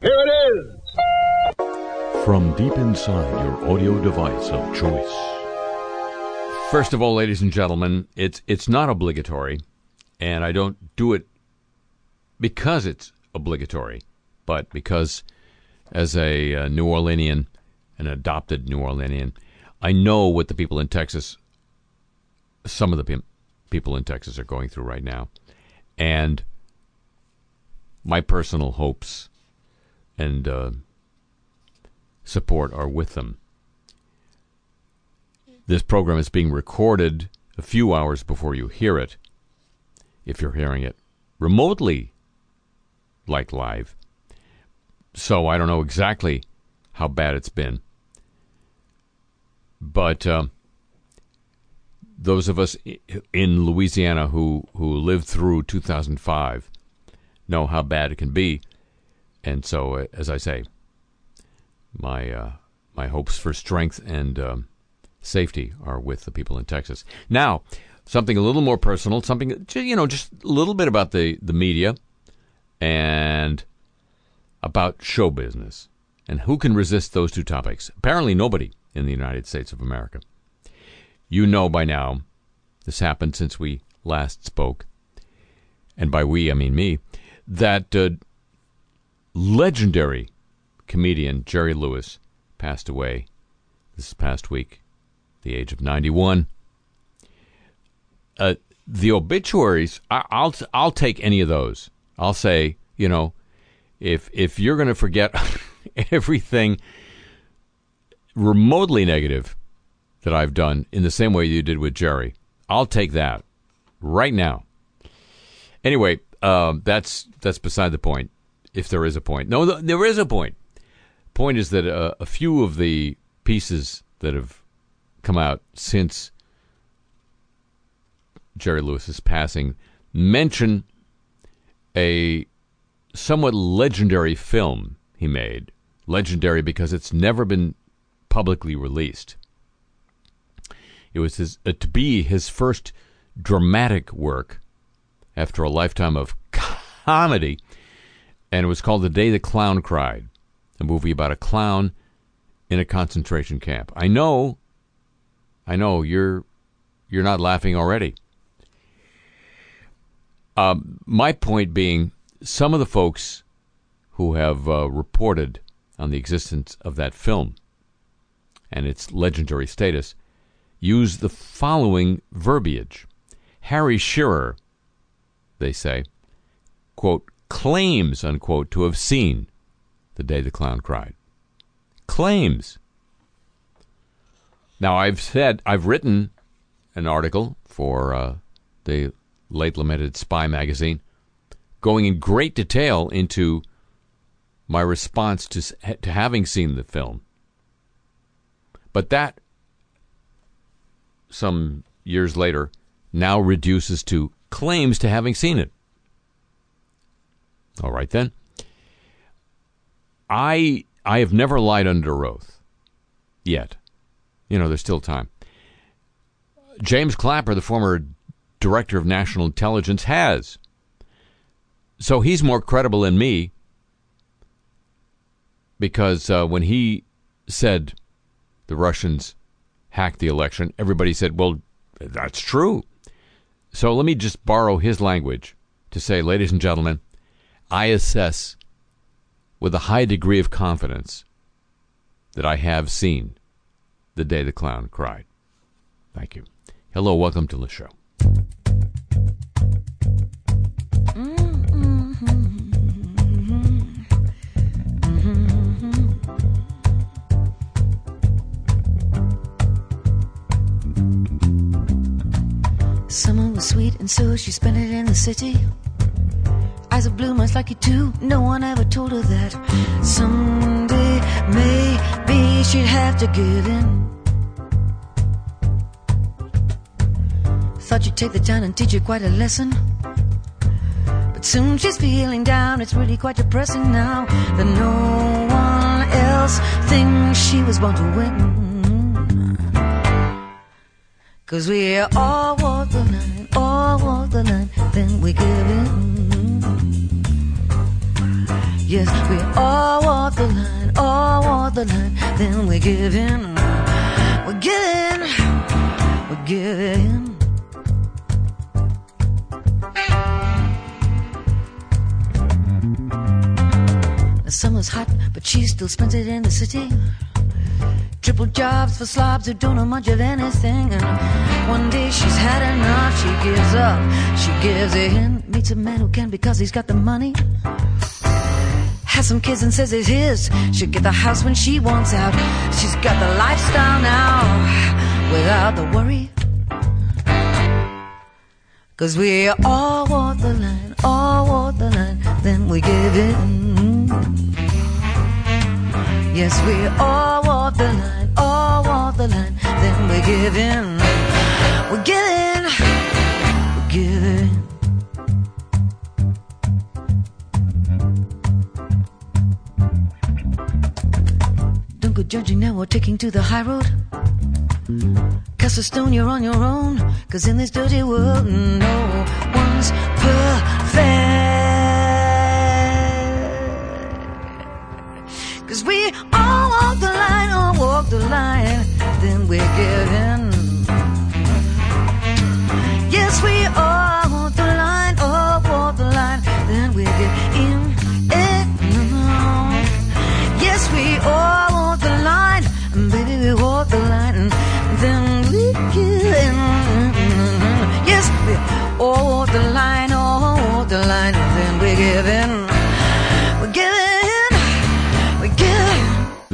Here it is! From deep inside your audio device of choice. First of all, ladies and gentlemen, it's it's not obligatory, and I don't do it because it's obligatory, but because as a uh, New Orleanian, an adopted New Orleanian, I know what the people in Texas, some of the pe- people in Texas are going through right now, and my personal hopes and uh, support are with them. This program is being recorded a few hours before you hear it, if you're hearing it remotely, like live. So I don't know exactly how bad it's been. But uh, those of us in Louisiana who, who lived through 2005 know how bad it can be. And so, uh, as I say, my uh, my hopes for strength and um, safety are with the people in Texas. Now, something a little more personal, something you know, just a little bit about the the media and about show business. And who can resist those two topics? Apparently nobody in the United States of America. You know by now, this happened since we last spoke, and by we I mean me, that uh, legendary comedian Jerry Lewis passed away this past week the age of 91. Uh, the obituaries, I, I'll I'll take any of those. I'll say, you know, if if you're going to forget everything remotely negative that I've done in the same way you did with Jerry, I'll take that right now. Anyway, um, that's that's beside the point. If there is a point, no, there is a point. Point is that uh, a few of the pieces that have come out since Jerry Lewis's passing mention a somewhat legendary film he made. Legendary because it's never been publicly released. It was his, uh, to be his first dramatic work after a lifetime of comedy, and it was called The Day the Clown Cried, a movie about a clown in a concentration camp. I know I know you're you're not laughing already. Um, my point being, some of the folks who have uh, reported on the existence of that film and its legendary status use the following verbiage. Harry Shearer, they say, quote, claims, unquote, to have seen the day the clown cried. Claims. Now, I've said, I've written an article for uh, the late lamented Spy magazine, going in great detail into my response to, to having seen the film. But that, some years later, now reduces to claims to having seen it. All right then. I I have never lied under oath yet. You know, there's still time. James Clapper, the former director of national intelligence, has. So he's more credible than me because uh, when he said the Russians hacked the election, everybody said, well, that's true. So let me just borrow his language to say, ladies and gentlemen, I assess with a high degree of confidence that I have seen the day the clown cried. Thank you. Hello, welcome to the show. Summer was sweet, and so she spent it in the city. Eyes of blue, much like you too. No one ever told her that someday, maybe she'd have to give in. Thought you'd take the time and teach her quite a lesson. But soon she's feeling down. It's really quite depressing now that no one else thinks she was born to win. Cause we all walk the line, all walk the line, then we give in. Yes, we all off the line, all walk the line, then we give in. We give in, we give in. The summer's hot, but she still spends it in the city. Triple jobs for slobs who don't know much of anything. And one day she's had enough, she gives up, she gives it in. Meets a man who can because he's got the money. Has some kids and says it's his. She'll get the house when she wants out. She's got the lifestyle now without the worry. Cause we all walk the line, all walk the line, then we give in. Yes, we all walk the line, all walk the line, then we give in. We give judging now or taking to the high road. Cast a stone, you're on your own. Cause in this dirty world, no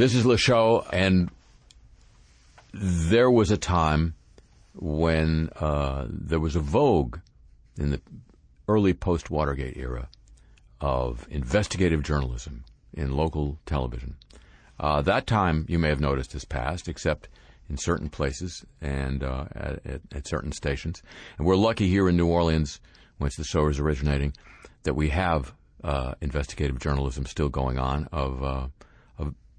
This is Le Show, and there was a time when uh, there was a vogue in the early post Watergate era of investigative journalism in local television. Uh, that time, you may have noticed, has passed, except in certain places and uh, at, at, certain stations. And we're lucky here in New Orleans, whence the show is originating, that we have uh, investigative journalism still going on of uh,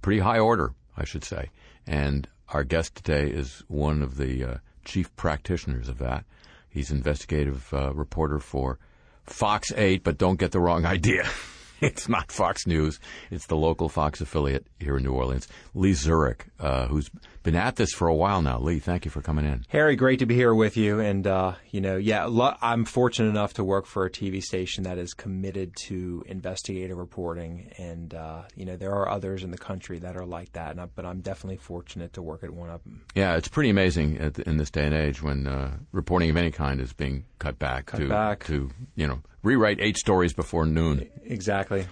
pretty high order, I should say. And our guest today is one of the uh, chief practitioners of that. He's investigative uh, reporter for Fox 8, but don't get the wrong idea. it's not Fox News. It's the local Fox affiliate here in New Orleans. Lee Zurik, uh, who's been at this for a while now. Lee, thank you for coming in. Harry, great to be here with you. And, uh, you know, yeah, lo- I'm fortunate enough to work for a TV station that is committed to investigative reporting. And, uh, you know, there are others in the country that are like that. I, but I'm definitely fortunate to work at one of them. Yeah, it's pretty amazing the, in this day and age when uh, reporting of any kind is being cut back Cut to back. to you know rewrite eight stories before noon. Exactly.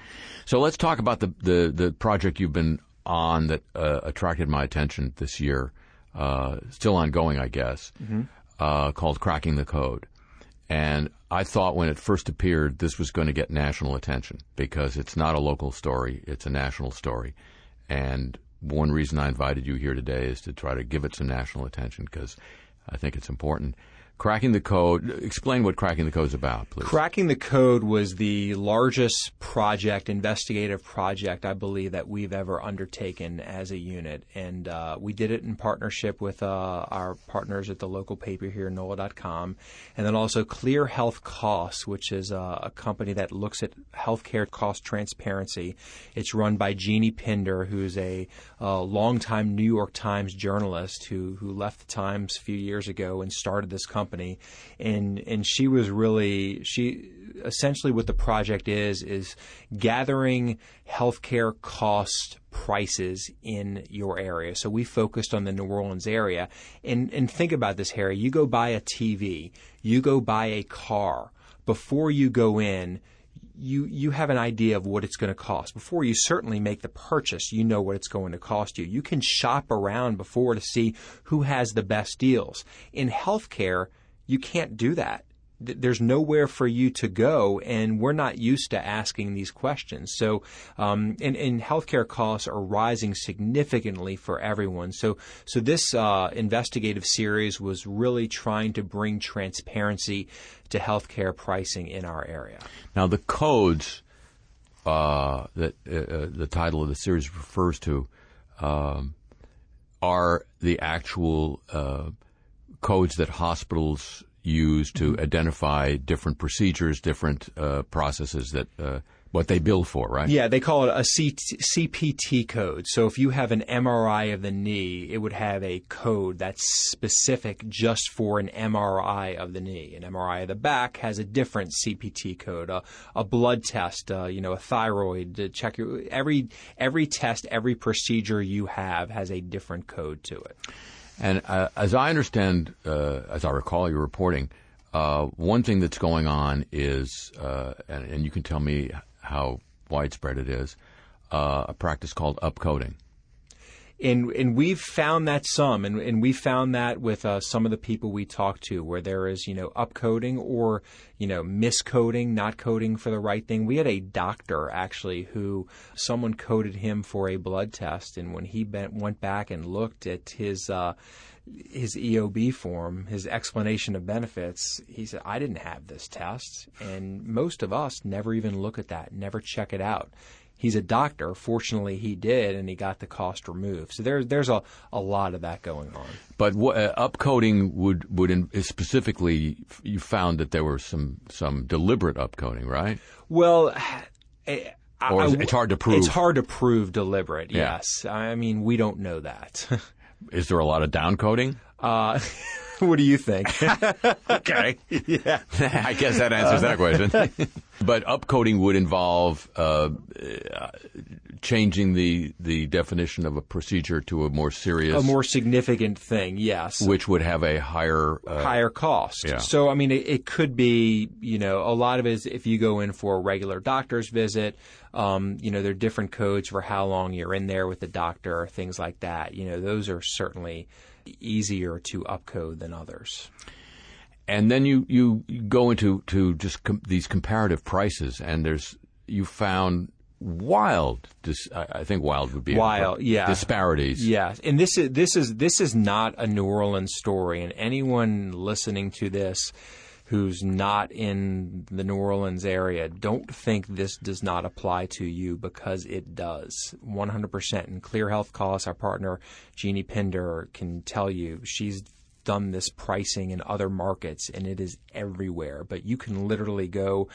So let's talk about the the, the project you've been on that uh, attracted my attention this year, uh, still ongoing, I guess, uh, called Cracking the Code. And I thought when it first appeared, this was going to get national attention because it's not a local story; it's a national story. And one reason I invited you here today is to try to give it some national attention because I think it's important. Cracking the Code. Explain what Cracking the Code is about, please. Cracking the Code was the largest project, investigative project, I believe, that we've ever undertaken as a unit. And uh, we did it in partnership with uh, our partners at the local paper here, NOLA.com, and then also Clear Health Costs, which is uh, a company that looks at healthcare cost transparency. It's run by Jeanne Pinder, who's a uh, longtime New York Times journalist who, who left the Times a few years ago and started this company. And, and she was really, she essentially what the project is, is gathering healthcare cost prices in your area. So we focused on the New Orleans area. And, and think about this, Harry. You go buy a TV, you go buy a car. Before you go in, you you have an idea of what it's going to cost. Before you certainly make the purchase you know what it's going to cost you. You can shop around before to see who has the best deals. In healthcare you can't do that. Th- there's nowhere for you to go, and we're not used to asking these questions. So, um, and, and healthcare costs are rising significantly for everyone. So, so this uh, investigative series was really trying to bring transparency to healthcare pricing in our area. Now, the codes uh, that uh, uh, the title of the series refers to um, are the actual uh, codes that hospitals use to identify different procedures, different uh, processes that uh, what they bill for, right? Yeah, they call it a CPT code. So if you have an MRI of the knee, it would have a code that's specific just for an MRI of the knee. An MRI of the back has a different CPT code. A, a blood test, uh, you know, a thyroid to check your every every test, every procedure you have has a different code to it. And uh, as I understand, uh, as I recall your reporting, uh, one thing that's going on is, uh, and, and, you can tell me how widespread it is, uh, a practice called upcoding. And and we've found that some, and, and we found that with uh, some of the people we talk to, where there is you know upcoding or you know miscoding, not coding for the right thing. We had a doctor actually who someone coded him for a blood test, and when he bent, went back and looked at his uh, his EOB form, his explanation of benefits, he said, I didn't have this test. And most of us never even look at that, never check it out. He's a doctor. Fortunately, he did, and he got the cost removed. So there's there's a, a lot of that going on. But uh, upcoding would would in, specifically you found that there were some some deliberate upcoding, right? Well. I, or it's hard to prove. It's hard to prove deliberate. Yeah. Yes, I mean we don't know that. Is there a lot of downcoding? Uh, what do you think? okay. yeah. I guess that answers that question. but upcoding would involve uh, uh, changing the the definition of a procedure to a more serious, a more significant thing. Yes, which would have a higher uh, higher cost. Yeah. So I mean, it, it, could be you know a lot of it is if you go in for a regular doctor's visit. Um, you know, there are different codes for how long you're in there with the doctor, things like that. You know, those are certainly easier to upcode than others. And then you, you go into to just com- these comparative prices, and there's you found wild. Dis- I think wild would be wild. Yeah, disparities. Yeah, and this is this is this is not a New Orleans story, and anyone listening to this who's not in the New Orleans area, don't think this does not apply to you because it does. 100%. And Clear Health Costs, our partner, Jeanne Pinder, can tell you she's done this pricing in other markets and it is everywhere. But you can literally go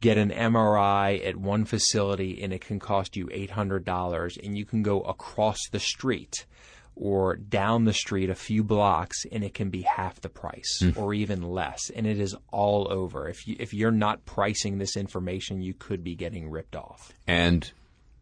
get an MRI at one facility and it can cost you $800 and you can go across the street or down the street a few blocks and it can be half the price mm. or even less and it is all over if you if you're not pricing this information you could be getting ripped off and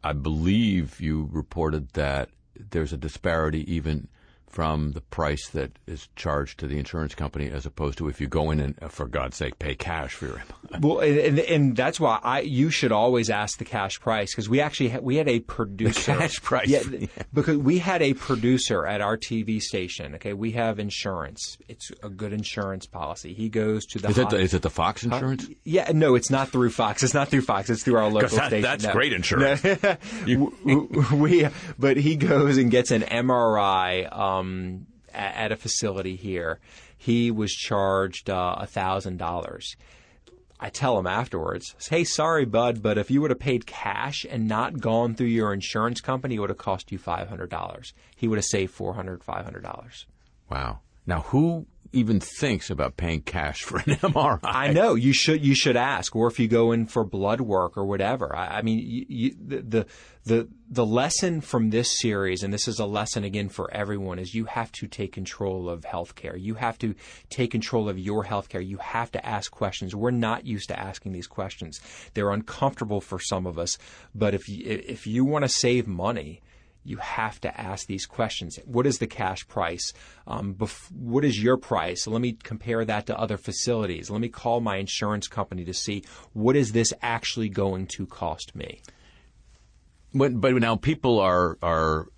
i believe you reported that there's a disparity even from the price that is charged to the insurance company as opposed to if you go in and, uh, for God's sake, pay cash for your. Well, and, and that's why I you should always ask the cash price because we actually had, we had a producer the cash price. Yeah, because we had a producer at our TV station. Okay, we have insurance. It's a good insurance policy. He goes to the. Is it the, is it the Fox insurance? Uh, yeah, no, it's not through Fox. It's not through Fox. It's through our local that, station. That's no. great insurance. you, we, but he goes and gets an MRI. Um, um, at a facility here. He was charged uh, a thousand dollars. I tell him afterwards, "Hey, sorry, bud, but if you would have paid cash and not gone through your insurance company, it would have cost you five hundred dollars. He would have saved four hundred, five hundred dollars." Wow. Now, who even thinks about paying cash for an MRI. I know you should you should ask, or if you go in for blood work or whatever. I, I mean, you, you, the the the lesson from this series, and this is a lesson again for everyone, is you have to take control of healthcare. You have to take control of your healthcare. You have to ask questions. We're not used to asking these questions. They're uncomfortable for some of us, but if if you want to save money you have to ask these questions. What is the cash price? Um, bef- what is your price? Let me compare that to other facilities. Let me call my insurance company to see what is this actually going to cost me. But, but now people are are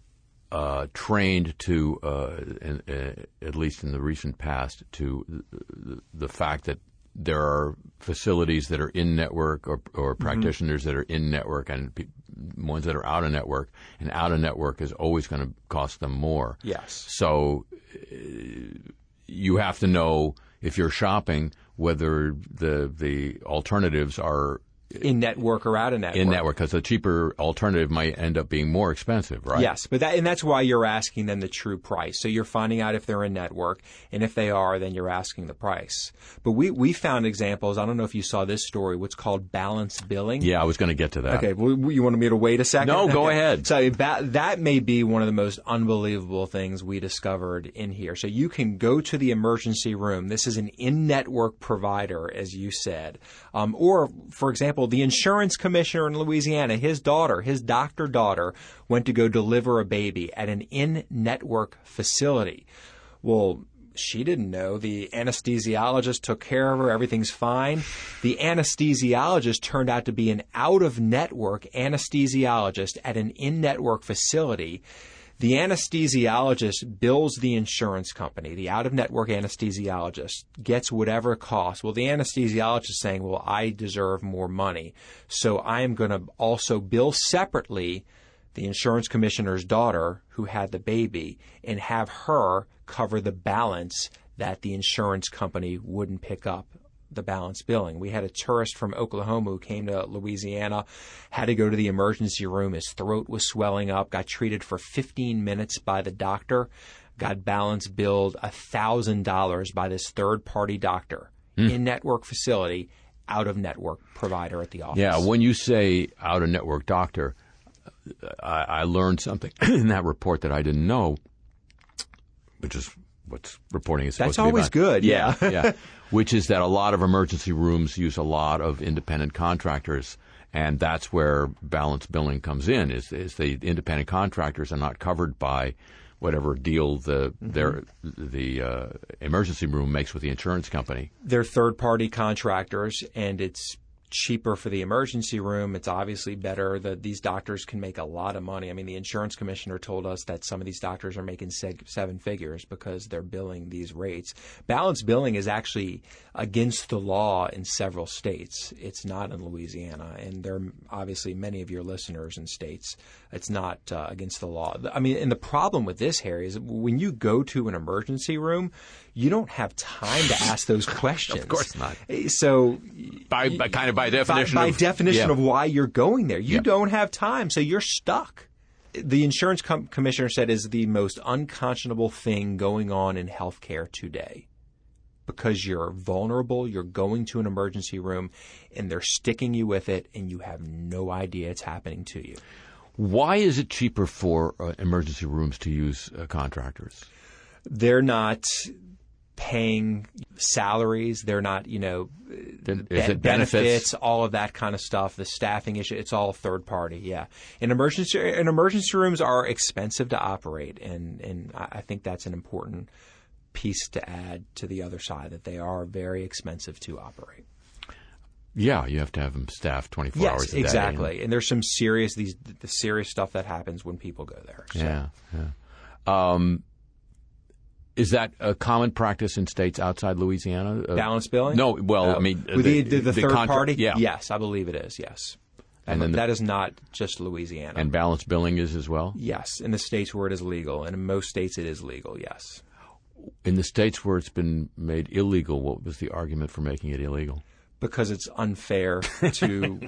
uh, trained to, uh, in, uh, at least in the recent past, to the, the fact that there are facilities that are in network or, or mm-hmm. practitioners that are in network and pe- ones that are out of network. And out of network is always going to cost them more. Yes. So uh, you have to know if you're shopping whether the the alternatives are in network or out of network. in network because the cheaper alternative might end up being more expensive, right? Yes, but that and that's why you're asking them the true price. So you're finding out if they're in network, and if they are, then you're asking the price. But we we found examples. I don't know if you saw this story. What's called balance billing. Yeah, I was going to get to that. Okay, well, you wanted me to wait a second? No, go Okay. ahead. So that, that may be one of the most unbelievable things we discovered in here. So you can go to the emergency room. This is an in-network provider, as you said. Um, or, for example, the insurance commissioner in Louisiana, his daughter, his doctor daughter, went to go deliver a baby at an in-network facility. Well, she didn't know. The anesthesiologist took care of her. Everything's fine. The anesthesiologist turned out to be an out of network anesthesiologist at an in network facility. The anesthesiologist bills the insurance company. The out of network anesthesiologist gets whatever it costs. Well, the anesthesiologist is saying, well, I deserve more money. So I am going to also bill separately the insurance commissioner's daughter who had the baby and have her cover the balance that the insurance company wouldn't pick up the balance billing. We had a tourist from Oklahoma who came to Louisiana, had to go to the emergency room. His throat was swelling up, got treated for 15 minutes by the doctor, got balance billed $1,000 by this third party doctor hmm. in network facility, out of network provider at the office. Yeah, when you say out of network doctor, I, I learned something in that report that I didn't know, which is what's reporting is supposed That's to be always good, yeah. yeah. Which is that a lot of emergency rooms use a lot of independent contractors, and that's where balance billing comes in. Is is the independent contractors are not covered by whatever deal the Mm-hmm. their the uh, emergency room makes with the insurance company. they're third party contractors and it's cheaper for the emergency room. It's obviously better that these doctors can make a lot of money. I mean, the insurance commissioner told us that some of these doctors are making seg- seven figures because they're billing these rates. Balance billing is actually against the law in several states. It's not in Louisiana, and there are obviously many of your listeners in states. It's not uh, against the law. I mean, and the problem with this, Harry, is when you go to an emergency room, you don't have time to ask those questions. Of course not. So By, by kind of by by, definition by of, definition yeah. of why you're going there. You Yeah. don't have time, so you're stuck. The insurance com- commissioner said is the most unconscionable thing going on in healthcare today. Because you're vulnerable, you're going to an emergency room, and they're sticking you with it, and you have no idea it's happening to you. Why is it cheaper for uh, emergency rooms to use uh, contractors? They're not paying salaries. They're not, you know, benefits, benefits? all of that kind of stuff, the staffing issue, it's all third party, yeah. And emergency and emergency rooms are expensive to operate and, and I think that's an important piece to add to the other side that they are very expensive to operate. Yeah, you have to have them staffed 24 hours yes, a day. exactly. And there's some serious these the serious stuff that happens when people go there. So. Yeah, yeah. Um, is that a common practice in states outside Louisiana? Uh, Balance billing? No, well, Uh, I mean, with the, the, the, third contra- party. Yeah, Yes, I believe it is. Yes, And and then the- that is not just Louisiana. And balance billing is as well. yes, in the states where it is legal, and in most states it is legal. Yes, In the states where it's been made illegal, what was the argument for making it illegal? because it's unfair to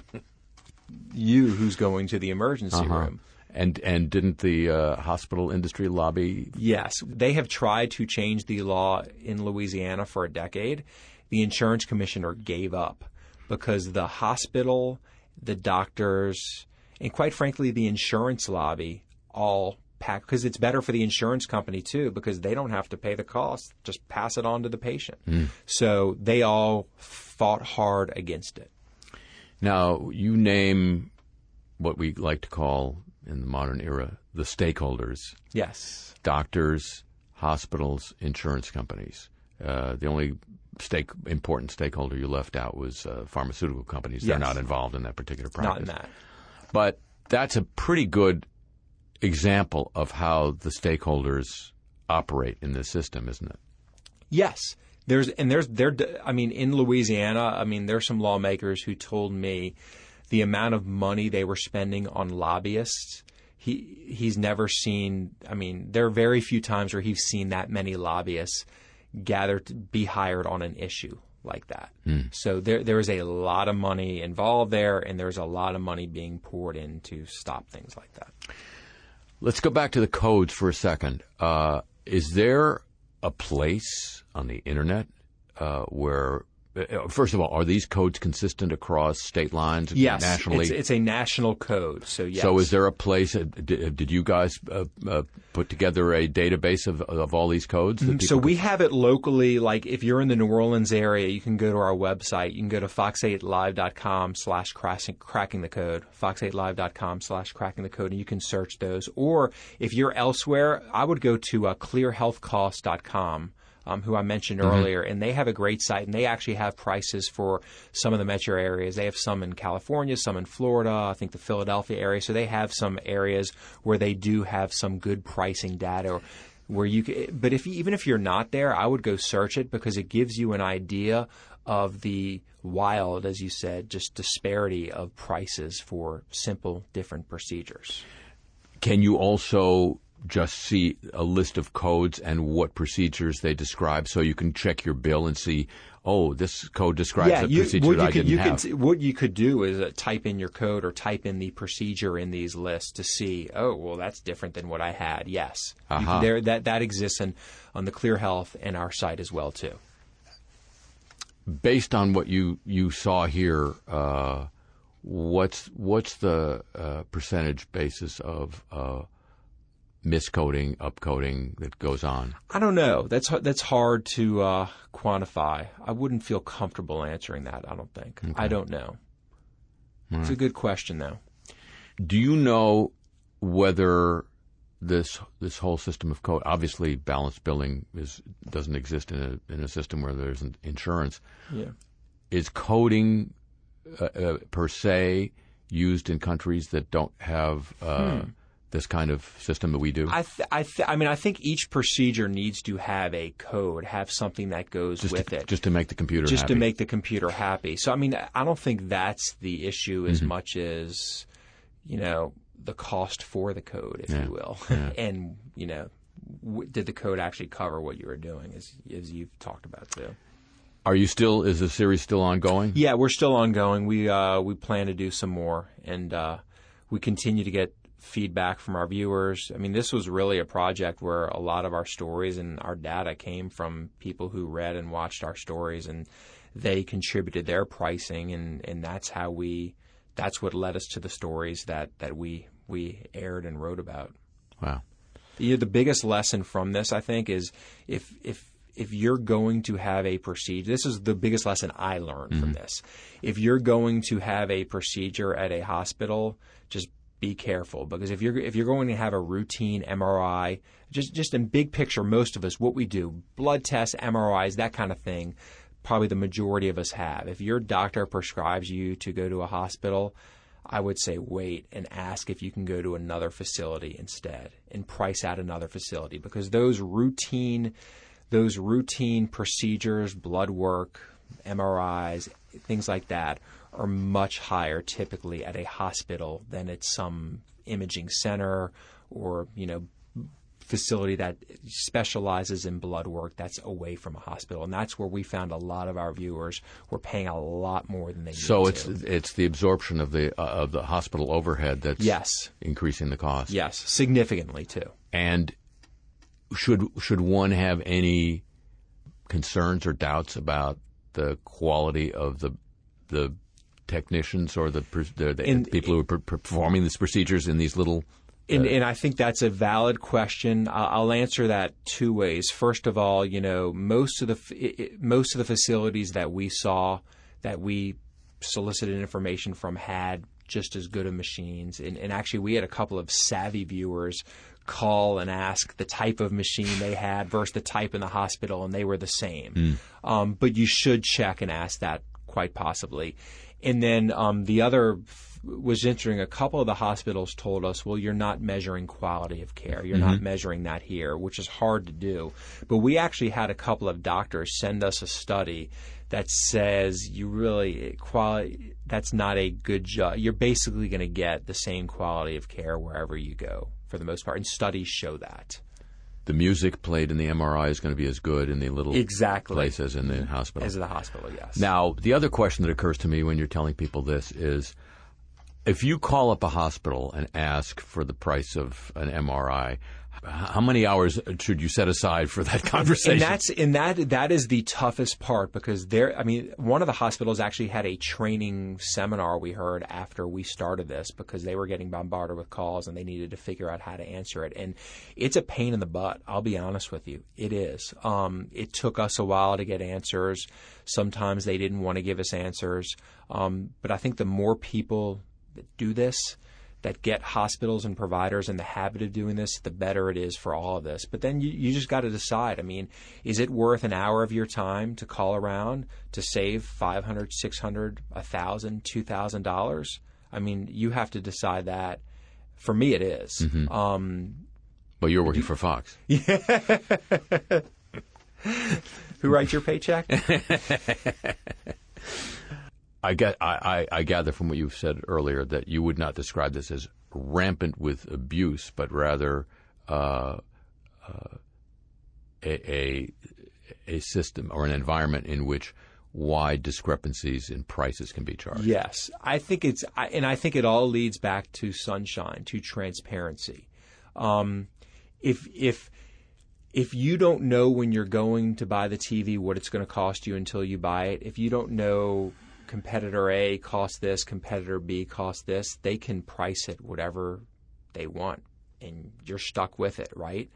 you who's going to the emergency Uh-huh. room. And and didn't the uh, hospital industry lobby? Yes, they have tried to change the law in Louisiana for a decade. The insurance commissioner gave up because the hospital, the doctors, and quite frankly, the insurance lobby all pack because it's better for the insurance company too because they don't have to pay the cost, just pass it on to the patient. So they all fought hard against it. Now you name what we like to call in the modern era the stakeholders: Yes. doctors, hospitals, insurance companies. Uh, the only stake important stakeholder you left out was uh, pharmaceutical companies. They're not involved in that particular practice. Not in that. But that's a pretty good example of how the stakeholders operate in this system, isn't it? Yes. There's and there's there I mean in Louisiana, I mean there's some lawmakers who told me the amount of money they were spending on lobbyists. He he's never seen I mean there are very few times where he's seen that many lobbyists gather to be hired on an issue like that. So there there is a lot of money involved there, and there's a lot of money being poured in to stop things like that. Let's go back to the codes for a second. Uh, is there a place on the internet uh, where, first of all, are these codes consistent across state lines Yes, nationally? it's, it's a national code. So yes. So, is there a place? Uh, did, did you guys uh, uh, put together a database of, of all these codes? Mm-hmm. So we have it locally. Like if you're in the New Orleans area, you can go to our website. You can go to fox8live.com slash cracking cracking the code. Fox8live.com slash cracking the code, and you can search those. Or if you're elsewhere, I would go to uh, clearhealthcost.com. Um, who I mentioned earlier, and they have a great site, and they actually have prices for some of the metro areas. They have some in California, some in Florida, I think the Philadelphia area. So they have some areas where they do have some good pricing data Or, where you c but if even if you're not there, I would go search it because it gives you an idea of the wild, as you said, just disparity of prices for simple different procedures. Can you also just see a list of codes and what procedures they describe, so you can check your bill and see, oh, this code describes a you, procedure you I could, didn't you have. could, what you could do is uh, type in your code or type in the procedure in these lists to see, oh, well, that's different than what I had. Yes, Uh-huh. there that that exists in, on the Clear Health and our site as well too. Based on what you you saw here, uh, what's what's the uh, percentage basis of uh, miscoding, upcoding that goes on? I don't know. That's that's hard to uh, quantify. I wouldn't feel comfortable answering that. I don't think. I don't know. It's a good question, though. Do you know whether this this whole system of code obviously balanced billing is doesn't exist in a in a system where there's an insurance Yeah. is coding uh, uh, per se used in countries that don't have uh, this kind of system that we do I th- I th- I mean I think each procedure needs to have a code, have something that goes just with to, it. just to make the computer just to make the computer happy. So I mean, I don't think that's the issue as Mm-hmm. much as you know the cost for the code, if Yeah. you will, and you know, w- did the code actually cover what you were doing, as as you've talked about too. Are you still? Is the series still ongoing? Yeah, we're still ongoing. We uh, we plan to do some more, and uh, we continue to get feedback from our viewers. I mean, this was really a project where a lot of our stories and our data came from people who read and watched our stories, and they contributed their pricing, and, and that's how we. That's what led us to the stories that, that we we aired and wrote about. Wow. Know, the biggest lesson from this, I think, is if if if you're going to have a procedure, this is the biggest lesson I learned from mm-hmm. this. If you're going to have a procedure at a hospital, just be careful because if you're if you're going to have a routine MRI, just just in big picture, most of us what we do, blood tests, MRIs, that kind of thing, probably the majority of us have. If your doctor prescribes you to go to a hospital, I would say wait and ask if you can go to another facility instead and price out another facility because those routine those routine procedures, blood work, MRIs, things like that are much higher typically at a hospital than at some imaging center or, you know, facility that specializes in blood work that's away from a hospital. And that's where we found a lot of our viewers were paying a lot more than they So it's to. it's the absorption of the uh, of the hospital overhead that's Yes. increasing the cost. Yes, significantly too. And should should one have any concerns or doubts about the quality of the the technicians or the the, the people who are per- performing these procedures in these little And, and I think that's a valid question. I'll, I'll answer that two ways. First of all, you know, most of the f- i- i- most of the facilities that we saw that we solicited information from had just as good of machines. And, and actually, we had a couple of savvy viewers call and ask the type of machine they had versus the type in the hospital, and they were the same. Um, but you should check and ask that quite possibly. And then um, the other was interesting. A couple of the hospitals told us, well, you're not measuring quality of care. You're not measuring that here, which is hard to do. But we actually had a couple of doctors send us a study that says you really quality that's not a good job. You're basically going to get the same quality of care wherever you go for the most part, and studies show that. The music played in the MRI is going to be as good in the little Exactly. place as in the mm-hmm. hospital. As the hospital, yes. Now, the other question that occurs to me when you're telling people this is if you call up a hospital and ask for the price of an MRI, how many hours should you set aside for that conversation? And that's and that that is the toughest part because there. I mean, one of the hospitals actually had a training seminar we heard after we started this because they were getting bombarded with calls and they needed to figure out how to answer it. And it's a pain in the butt. I'll be honest with you, it is. Um, it took us a while to get answers. Sometimes they didn't want to give us answers. Um, but I think the more people that do this, that get hospitals and providers in the habit of doing this, the better it is for all of this. But then you, you just got to decide. I mean, is it worth an hour of your time to call around to save five hundred, six hundred, a thousand, two thousand dollars? I mean, you have to decide that. For me, it is. Um, well, you're working for Fox. who writes your paycheck? I, get, I, I, I gather from what you've said earlier that you would not describe this as rampant with abuse, but rather uh, uh, a, a a system or an environment in which wide discrepancies in prices can be charged. Yes, I think it's, I, and I think it all leads back to sunshine, to transparency. Um, if if if you don't know when you're going to buy the TV what it's going to cost you until you buy it, if you don't know competitor A costs this, competitor B costs this, they can price it whatever they want, and you're stuck with it, right?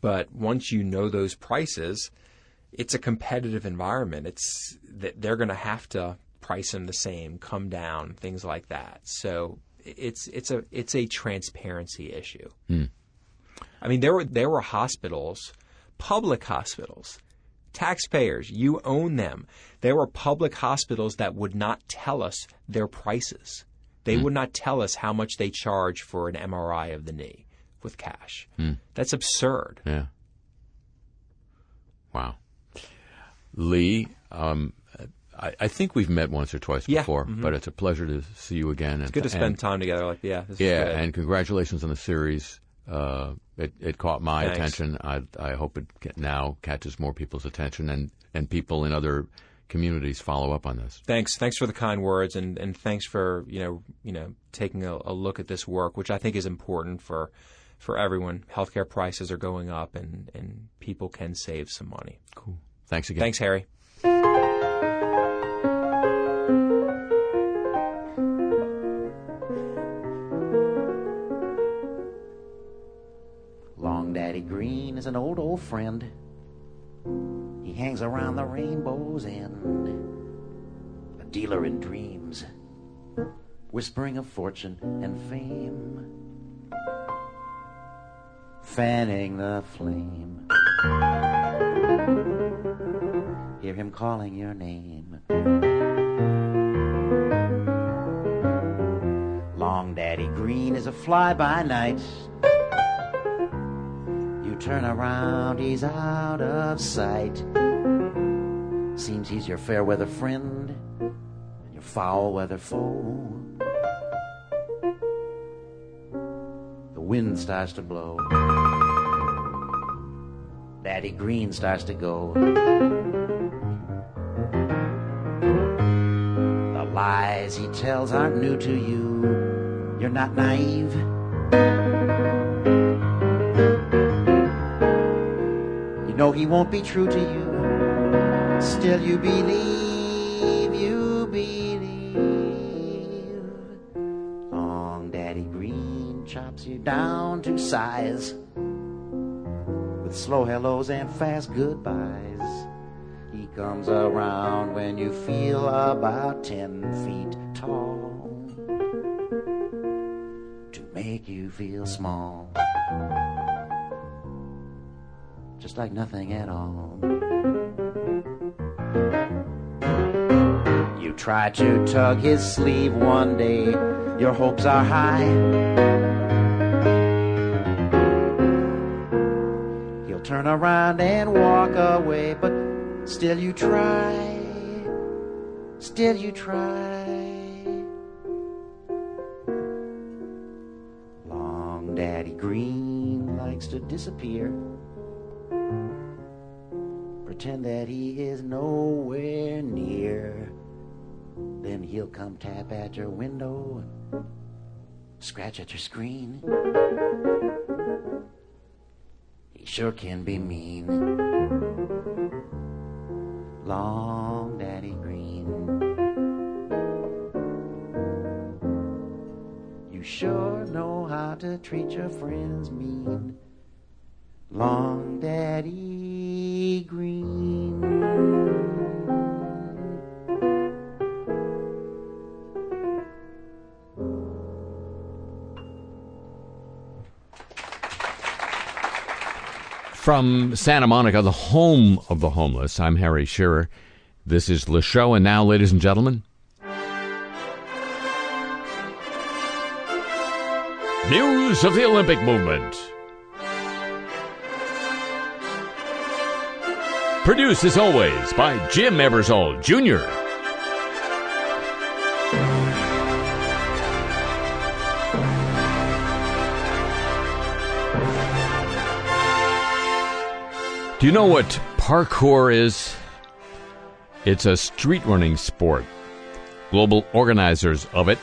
But once you know those prices, it's a competitive environment. It's that they're going to have to price them the same, come down, things like that. So it's it's a it's a transparency issue. Hmm. I mean, there were there were hospitals, public hospitals, taxpayers. You own them. There were public hospitals that would not tell us their prices. They hmm. would not tell us how much they charge for an MRI of the knee with cash. Hmm. That's absurd. Yeah. Wow. Lee, um, I, I think we've met once or twice Yeah, before, mm-hmm. but it's a pleasure to see you again. It's good to spend time together. Like, yeah, this is Yeah, and congratulations on the series. Uh, it, it caught my Thanks. attention. I, I hope it now catches more people's attention, and, and people in other communities follow up on this. Thanks, thanks for the kind words, and, and thanks for you know you know taking a, a look at this work, which I think is important for for everyone. Healthcare prices are going up, and and people can save some money. Cool. Thanks again. Thanks, Harry. An old, old friend. He hangs around the rainbow's end, a dealer in dreams, whispering of fortune and fame, fanning the flame. Hear him calling your name. Long Daddy Green is a fly by night. Turn around, he's out of sight. Seems he's your fair weather friend and your foul weather foe. The wind starts to blow. Daddy Green starts to go. The lies he tells aren't new to you. You're not naive. Know he won't be true to you. Still you believe, you believe. Long Daddy Green chops you down to size with slow hellos and fast goodbyes. He comes around when you feel about ten feet tall to make you feel small just like nothing at all. You try to tug his sleeve one day, your hopes are high. He'll turn around and walk away, but still you try, still you try. Long Daddy Green likes to disappear pretend that he is nowhere near. Then he'll come tap at your window, scratch at your screen. He sure can be mean. Long Daddy Green. You sure know how to treat your friends mean. Long Daddy Green. From Santa Monica, the home of the homeless, I'm Harry Shearer. This is Le Show, and now, ladies and gentlemen, news of the Olympic movement. Produced as always by Jim Ebersol Jr. Do you know what parkour is? It's a street running sport. Global organizers of it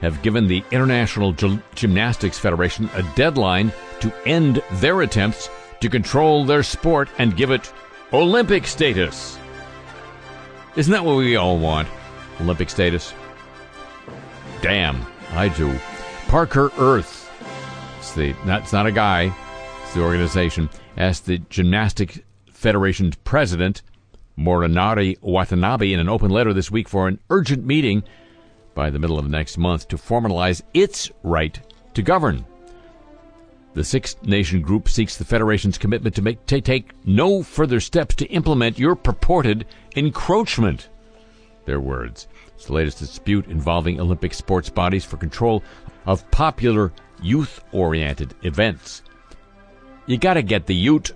have given the International G- Gymnastics Federation a deadline to end their attempts to control their sport and give it Olympic status. Isn't that what we all want? Olympic status? Damn, I do. Parkour Earth. It's the that's not a guy, it's the organization. Asked the Gymnastic Federation's president, Morinari Watanabe, in an open letter this week for an urgent meeting by the middle of next month to formalize its right to govern. The Six Nation Group seeks the Federation's commitment to, make, to take no further steps to implement your purported encroachment. Their words. It's the latest dispute involving Olympic sports bodies for control of popular youth oriented events. You gotta get the ute.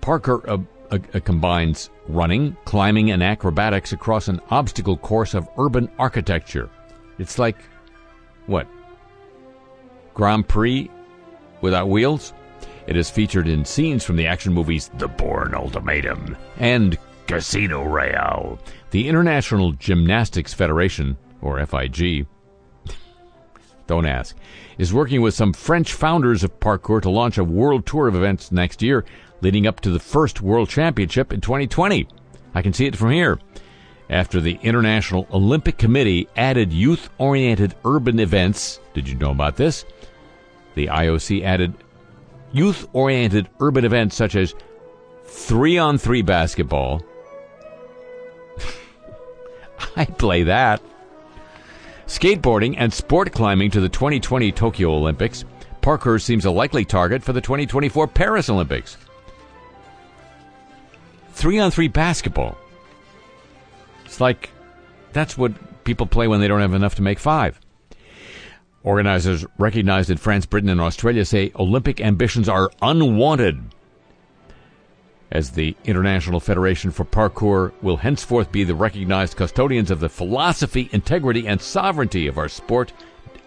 Parkour uh, uh, uh, combines running, climbing, and acrobatics across an obstacle course of urban architecture. It's like, what? Grand Prix without wheels? It is featured in scenes from the action movies The Bourne Ultimatum and Casino Royale. The International Gymnastics Federation, or FIG, don't ask, is working with some French founders of parkour to launch a world tour of events next year, leading up to the first World Championship in 2020. I can see it from here. After the International Olympic Committee added youth oriented urban events, did you know about this? The IOC added youth oriented urban events such as three on three basketball. I play that. Skateboarding and sport climbing to the 2020 Tokyo Olympics. Parkour seems a likely target for the 2024 Paris Olympics. Three on three basketball. It's like that's what people play when they don't have enough to make five. Organizers recognized in France, Britain, and Australia say Olympic ambitions are unwanted. As the International Federation for Parkour will henceforth be the recognized custodians of the philosophy, integrity, and sovereignty of our sport,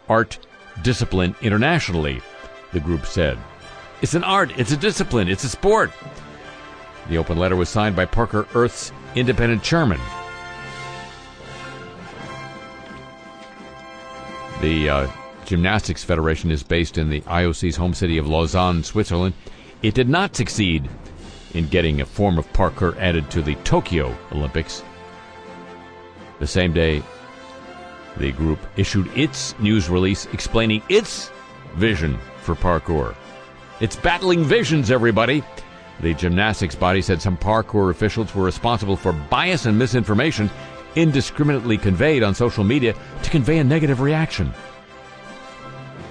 art, discipline internationally, the group said. It's an art, it's a discipline, it's a sport. The open letter was signed by Parkour Earth's independent chairman. The uh, Gymnastics Federation is based in the IOC's home city of Lausanne, Switzerland. It did not succeed in getting a form of parkour added to the Tokyo Olympics. The same day, the group issued its news release explaining its vision for parkour. It's battling visions, everybody. The gymnastics body said some parkour officials were responsible for bias and misinformation indiscriminately conveyed on social media to convey a negative reaction.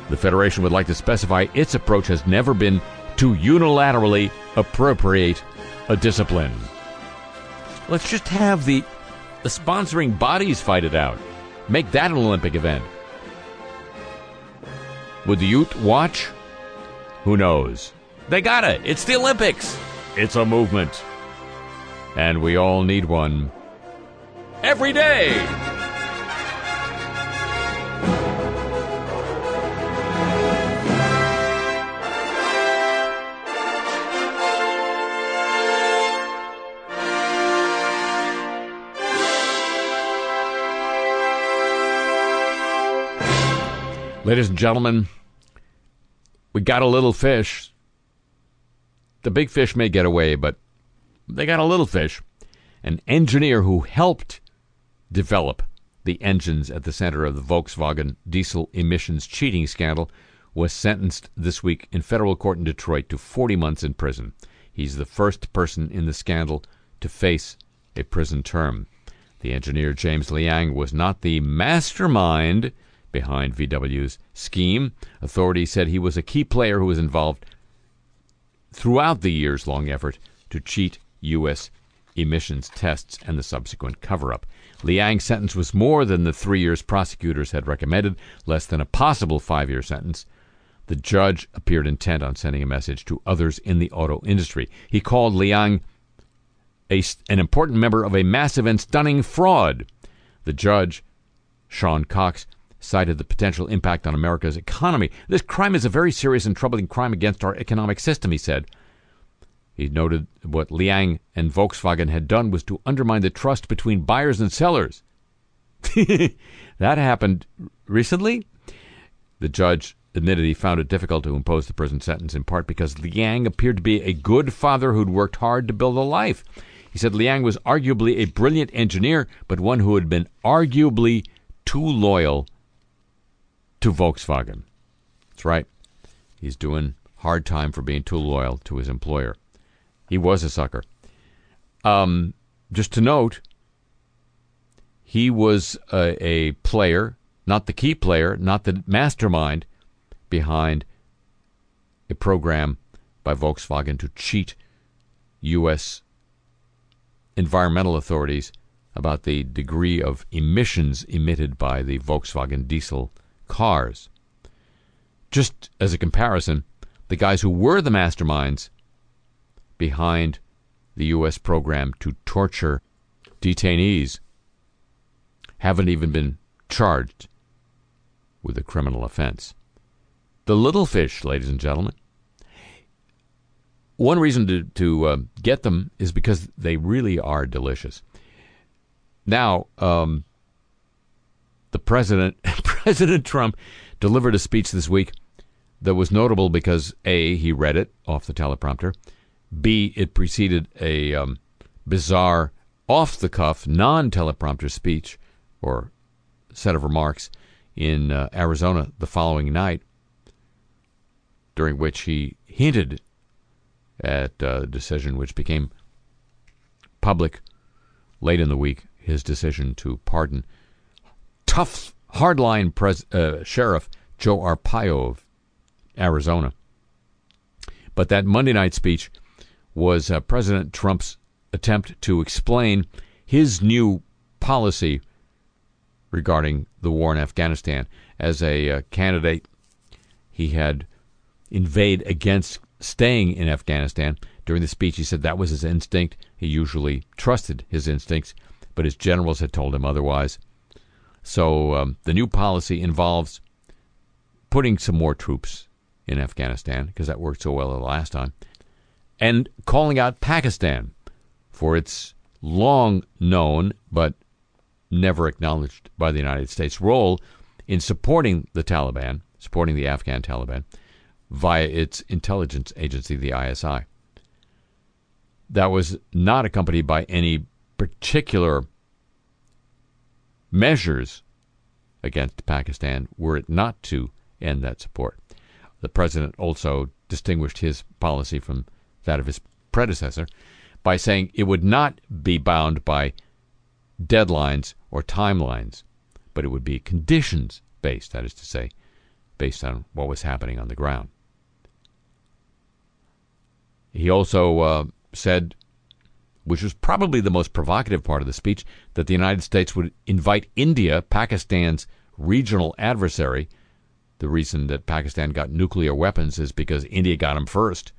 The Federation would like to specify its approach has never been to unilaterally appropriate a discipline. Let's just have the, the sponsoring bodies fight it out. Make that an Olympic event. Would the youth watch? Who knows? They got it. It's the Olympics. It's a movement. And we all need one every day. Ladies and gentlemen, we got a little fish. The big fish may get away, but they got a little fish. An engineer who helped develop the engines at the center of the Volkswagen diesel emissions cheating scandal was sentenced this week in federal court in Detroit to 40 months in prison. He's the first person in the scandal to face a prison term. The engineer James Liang was not the mastermind behind VW's scheme. Authorities said he was a key player who was involved throughout the years long effort to cheat U.S. emissions tests and the subsequent cover up. Liang's sentence was more than the three years prosecutors had recommended, less than a possible five year sentence. The judge appeared intent on sending a message to others in the auto industry. He called Liang a, an important member of a massive and stunning fraud. The judge, Sean Cox, cited the potential impact on America's economy. This crime is a very serious and troubling crime against our economic system, he said. He noted what Liang and Volkswagen had done was to undermine the trust between buyers and sellers. that happened recently. The judge admitted he found it difficult to impose the prison sentence in part because Liang appeared to be a good father who'd worked hard to build a life. He said Liang was arguably a brilliant engineer, but one who had been arguably too loyal to Volkswagen. That's right. He's doing hard time for being too loyal to his employer. He was a sucker. Um, just to note, he was a, a player, not the key player, not the mastermind behind a program by Volkswagen to cheat U.S. environmental authorities about the degree of emissions emitted by the Volkswagen diesel cars. Just as a comparison, the guys who were the masterminds behind the U.S. program to torture detainees haven't even been charged with a criminal offense. The little fish, ladies and gentlemen. One reason to, to uh, get them is because they really are delicious. Now, um, the president, President Trump, delivered a speech this week that was notable because A, he read it off the teleprompter, B, it preceded a um, bizarre, off the cuff, non teleprompter speech or set of remarks in uh, Arizona the following night, during which he hinted at uh, a decision which became public late in the week his decision to pardon. Tough, hardline pres- uh, sheriff Joe Arpaio of Arizona. But that Monday night speech was uh, President Trump's attempt to explain his new policy regarding the war in Afghanistan. As a uh, candidate, he had inveighed against staying in Afghanistan. During the speech, he said that was his instinct. He usually trusted his instincts, but his generals had told him otherwise. So um, the new policy involves putting some more troops in Afghanistan because that worked so well the last time, and calling out Pakistan for its long known but never acknowledged by the United States role in supporting the Taliban, supporting the Afghan Taliban via its intelligence agency, the ISI. That was not accompanied by any particular measures against Pakistan were it not to end that support. The president also distinguished his policy from that of his predecessor by saying it would not be bound by deadlines or timelines, but it would be conditions based, that is to say, based on what was happening on the ground. He also uh, said which was probably the most provocative part of the speech, that the United States would invite India, Pakistan's regional adversary. The reason that Pakistan got nuclear weapons is because India got them first.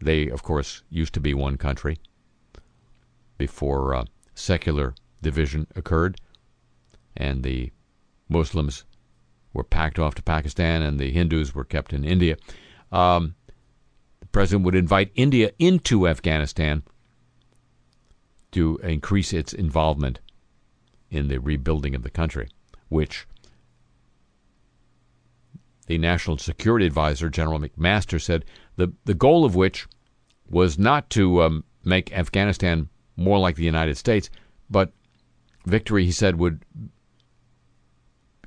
They, of course, used to be one country before uh, secular division occurred, and the Muslims were packed off to Pakistan and the Hindus were kept in India. Um, the president would invite India into Afghanistan to increase its involvement in the rebuilding of the country, which the National Security Advisor, General McMaster, said the, the goal of which was not to um, make Afghanistan more like the United States, but victory, he said, would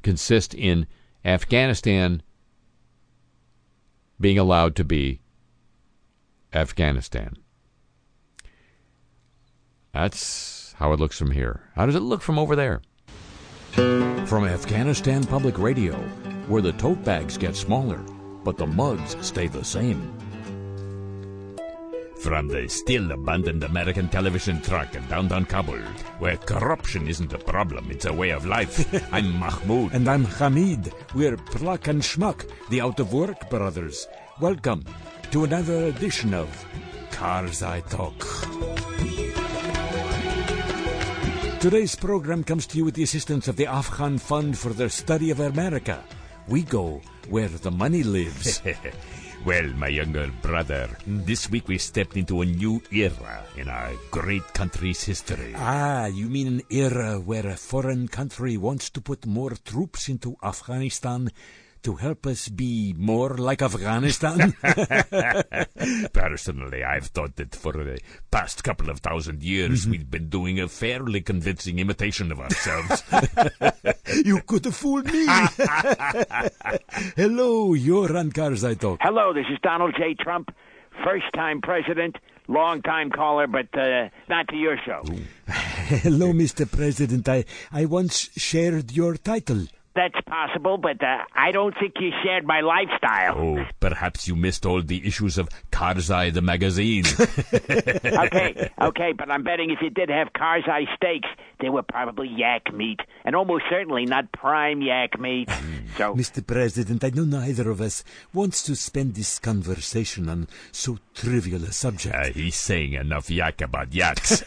consist in Afghanistan being allowed to be Afghanistan. That's how it looks from here. How does it look from over there? From Afghanistan Public Radio, where the tote bags get smaller, but the mugs stay the same. From the still abandoned American television truck in downtown Kabul, where corruption isn't a problem, it's a way of life, I'm Mahmoud. And I'm Hamid. We're Pluck and Schmuck, the out of work brothers. Welcome to another edition of Karzai Talk. Today's program comes to you with the assistance of the Afghan Fund for the Study of America. We go where the money lives. well, my younger brother, this week we stepped into a new era in our great country's history. ah, you mean an era where a foreign country wants to put more troops into Afghanistan to help us be more like Afghanistan? Personally, I've thought that for the past couple of thousand years we've been doing a fairly convincing imitation of ourselves. you could have fooled me. Hello, you're on Karzai Talk. Hello, this is Donald J. Trump, first time president, long time caller, but uh, not to your show. Hello, Mr. President. I, I once shared your title. That's possible, but uh, I don't think you shared my lifestyle. oh, perhaps you missed all the issues of Karzai the magazine. Okay, okay, but I'm betting if you did have Karzai steaks, they were probably yak meat, and almost certainly not prime yak meat. So, Mr. President, I know neither of us wants to spend this conversation on so trivial a subject. Uh, he's saying enough yak about yaks.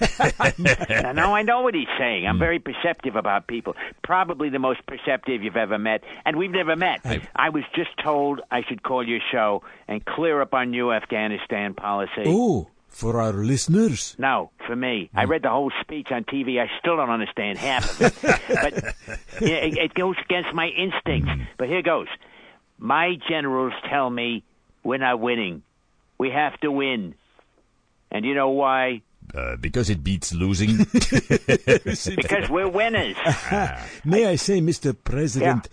now, now I know what he's saying. I'm very perceptive about people. Probably the most perceptive you've ever met, and we've never met. I was just told I should call your show and clear up our new Afghanistan policy. oh, for our listeners. No, for me. I hmm. read the whole speech on TV. I still don't understand half of it. but it, it goes against my instincts. Hmm. But here goes. My generals tell me we're not winning. We have to win. And you know why? Uh, because it beats losing. Because we're winners. May I say, Mr. President,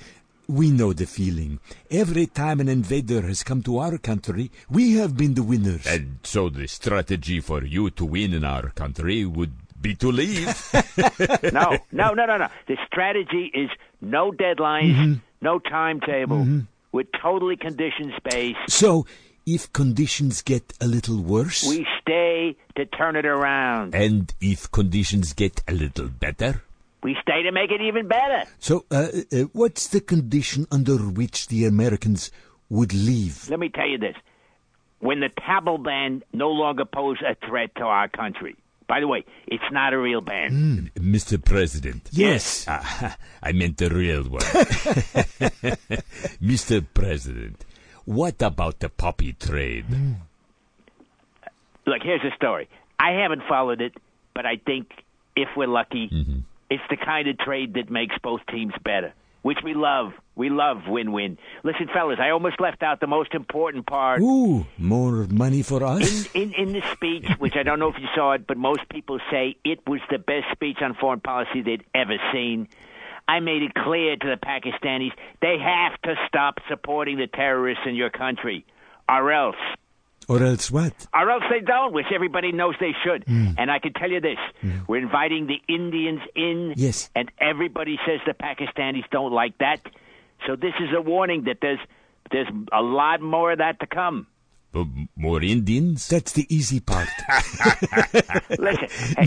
we know the feeling. Every time an invader has come to our country, we have been the winners. and so the strategy for you to win in our country would be to leave. No, no, no, no, no. The strategy is no deadlines, no timetable. We're totally conditions based. so, if conditions get a little worse, We stay to turn it around. and if conditions get a little better, We stay to make it even better. so uh, uh, what's the condition under which the Americans would leave? Let me tell you this. When the Taliban no longer pose a threat to our country. By the way, it's not a real band. Mr. President. Yes. Ah, I meant the real one. Mr. President, what about the puppy trade? Look, here's the story. I haven't followed it, but I think if we're lucky, mm-hmm. it's the kind of trade that makes both teams better, which we love. We love win-win. Listen, fellas, I almost left out the most important part. Ooh, more money for In, us? in in the speech, which I don't know if you saw it, but most people say it was the best speech on foreign policy they'd ever seen. I made it clear to the Pakistanis they have to stop supporting the terrorists in your country, or else Or else what? or else they don't, which everybody knows they should. Hmm. And I can tell you this: hmm. we're inviting the Indians in, Yes. and everybody says the Pakistanis don't like that. So this is a warning that there's there's a lot more of that to come. More Indians? That's the easy part. Listen, hey,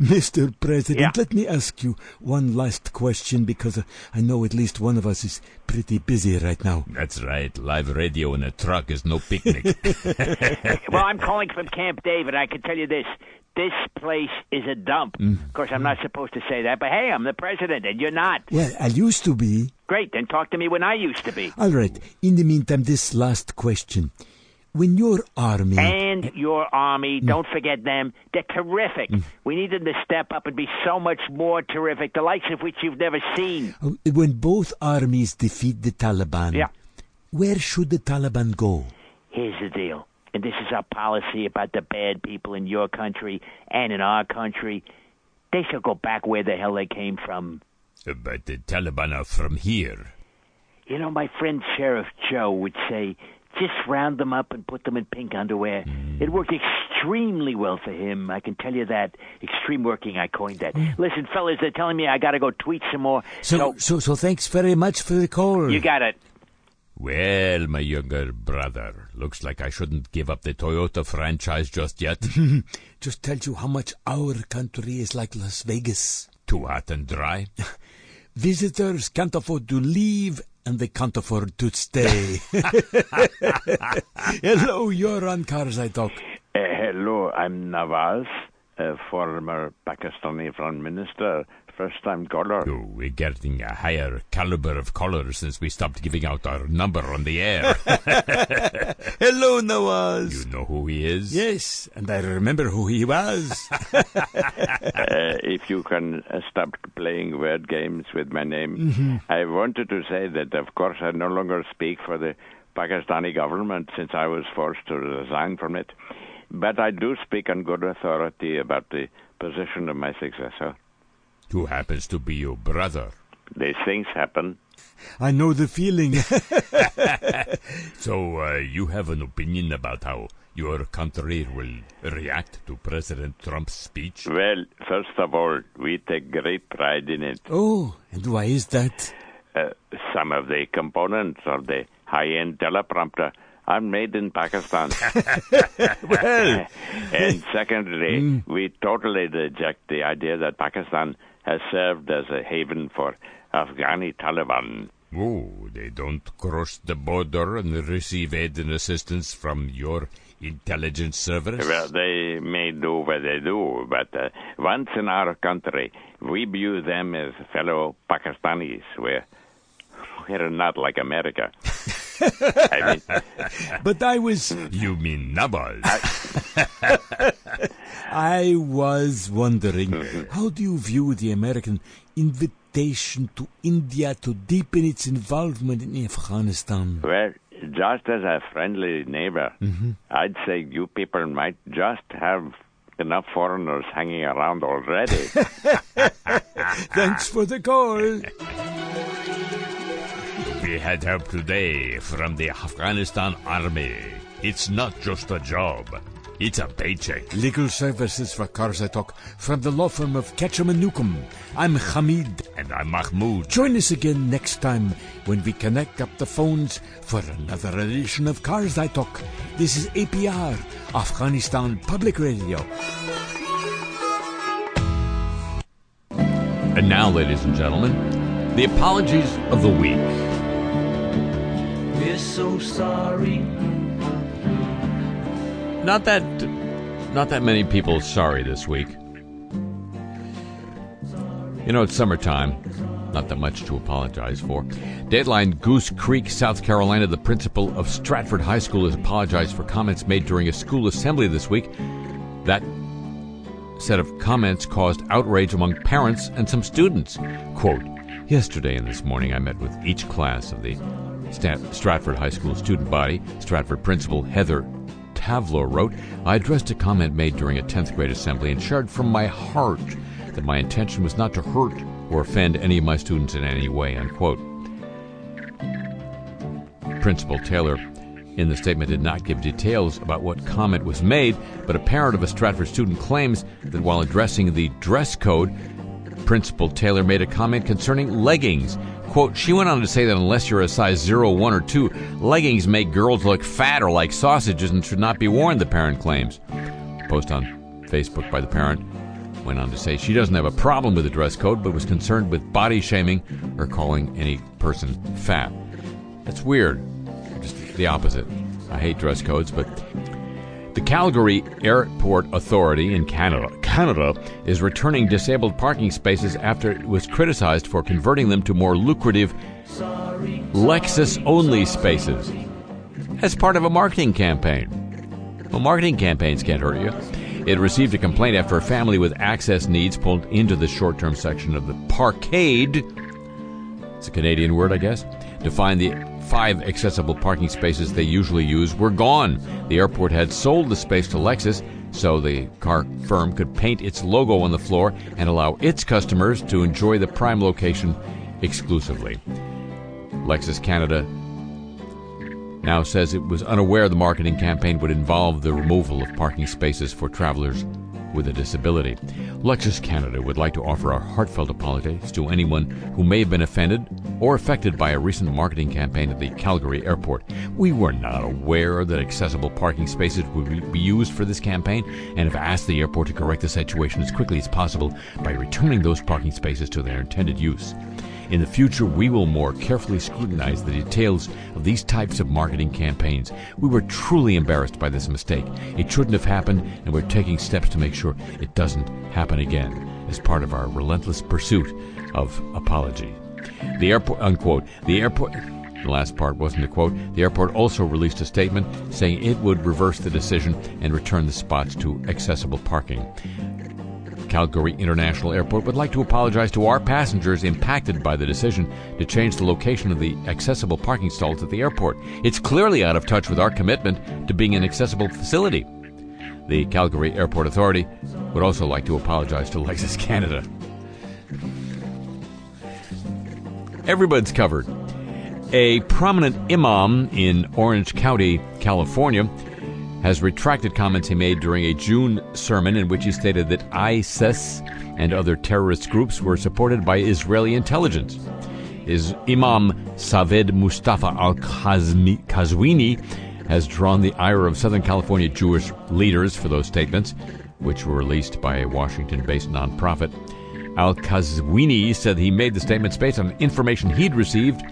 Mr. President, Yeah. let me ask you one last question because uh, I know at least one of us is pretty busy right now. That's right. Live radio in a truck is no picnic. well, I'm calling from Camp David. I can tell you this: this place is a dump. Of course, I'm not supposed to say that, but hey, I'm the president, and you're not. Well, I used to be. Great, then talk to me when I used to be. All right. In the meantime, this last question. When your army. And your army, don't forget them. They're terrific. We need them to step up and be so much more terrific, the likes of which you've never seen. Uh, When both armies defeat the Taliban. Yeah. where should the Taliban go? Here's the deal. And this is our policy about the bad people in your country and in our country. They shall go back where the hell they came from. But the Taliban are from here. You know, my friend Sheriff Joe would say, just round them up and put them in pink underwear. Mm. It worked extremely well for him. I can tell you that. Extreme working, I coined that. Listen, fellas, they're telling me I got to go tweet some more. So, so, so thanks very much for the call. you got it. Well, my younger brother, looks like I shouldn't give up the Toyota franchise just yet. Just tells you how much our country is like Las Vegas. Too hot and dry. Visitors can't afford to leave, and they can't afford to stay. Hello, you're on Karzai Talk. Uh, hello, I'm Nawaz, a former Pakistani Prime Minister, first time caller. Oh, we're getting a higher caliber of callers since we stopped giving out our number on the air. Hello, Nawaz. you know who he is? Yes, and I remember who he was. Uh, if you can uh, stop playing word games with my name, I wanted to say that, of course, I no longer speak for the Pakistani government since I was forced to resign from it. But I do speak on good authority about the position of my successor. Who happens to be your brother? These things happen. I know the feeling. So, uh, you have an opinion about how your country will react to President Trump's speech? Well, first of all, we take great pride in it. oh, and why is that? Uh, some of the components of the high-end teleprompter are made in Pakistan. Well, and secondly, we totally reject the idea that Pakistan has served as a haven for Afghani Taliban. Oh, they don't cross the border and receive aid and assistance from your intelligence service? Well, they may do what they do, but uh, once in our country, we view them as fellow Pakistanis. We're, we're not like America. I mean, but I was, You mean Nabal? I was wondering, mm-hmm. how do you view the American invitation to India to deepen its involvement in Afghanistan? well, just as a friendly neighbor, mm-hmm. I'd say you people might just have enough foreigners hanging around already. Thanks for the call. we had help today from the Afghanistan army. It's not just a job, it's a paycheck. Legal services for Karzai Talk from the law firm of Ketchum and Newcomb. I'm Hamid. And I'm Mahmoud. Join us again next time when we connect up the phones for another edition of Karzai Talk. This is APR, Afghanistan Public Radio. And now, ladies and gentlemen, the apologies of the week. We're so sorry. Not that, not that many people sorry this week. You know, it's summertime. Not that much to apologize for. Deadline Goose Creek, South Carolina. The principal of Stratford High School has apologized for comments made during a school assembly this week. That set of comments caused outrage among parents and some students. Quote, Yesterday and this morning, I met with each class of the Stratford High School student body. Stratford principal Heather Taylor wrote, I addressed a comment made during a 10th grade assembly and shared from my heart that my intention was not to hurt or offend any of my students in any way, unquote. Principal Taylor in the statement did not give details about what comment was made, but a parent of a Stratford student claims that while addressing the dress code, Principal Taylor made a comment concerning leggings. Quote, she went on to say that unless you're a size 0, 1, or 2, leggings make girls look fat or like sausages and should not be worn, the parent claims. Post on Facebook by the parent went on to say she doesn't have a problem with the dress code, but was concerned with body shaming or calling any person fat. That's weird. Just the opposite. I hate dress codes, but the Calgary Airport Authority in Canada, Canada is returning disabled parking spaces after it was criticized for converting them to more lucrative Lexus only spaces as part of a marketing campaign. Well, marketing campaigns can't hurt you. It received a complaint after a family with access needs pulled into the short term section of the parkade. It's a Canadian word, I guess. To find the five accessible parking spaces they usually use were gone. The airport had sold the space to Lexus so the car firm could paint its logo on the floor and allow its customers to enjoy the prime location exclusively. Lexus Canada now says it was unaware the marketing campaign would involve the removal of parking spaces for travelers with a disability. Lexus Canada would like to offer our heartfelt apologies to anyone who may have been offended or affected by a recent marketing campaign at the Calgary airport. We were not aware that accessible parking spaces would be used for this campaign and have asked the airport to correct the situation as quickly as possible by returning those parking spaces to their intended use. In the future, we will more carefully scrutinize the details of these types of marketing campaigns. We were truly embarrassed by this mistake. It shouldn't have happened, and we're taking steps to make sure it doesn't happen again as part of our relentless pursuit of apology. The airport, unquote, the airport, the last part wasn't a quote. The airport also released a statement saying it would reverse the decision and return the spots to accessible parking. Calgary International Airport would like to apologize to our passengers impacted by the decision to change the location of the accessible parking stalls at the airport. It's clearly out of touch with our commitment to being an accessible facility. The Calgary Airport Authority would also like to apologize to Lexus Canada. Everybody's covered. A prominent imam in Orange County, California, has retracted comments he made during a June sermon in which he stated that ISIS and other terrorist groups were supported by Israeli intelligence. His Imam Sayed Mustafa al Kazwini has drawn the ire of Southern California Jewish leaders for those statements, which were released by a Washington based nonprofit. Al Kazwini said he made the statements based on information he'd received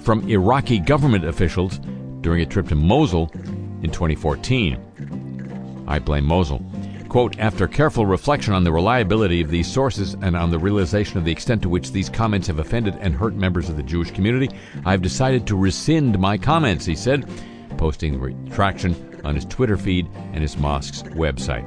from Iraqi government officials during a trip to Mosul in 2014. I blame Mosul. Quote, after careful reflection on the reliability of these sources and on the realization of the extent to which these comments have offended and hurt members of the Jewish community, I have decided to rescind my comments, he said, posting the retraction on his Twitter feed and his mosque's website.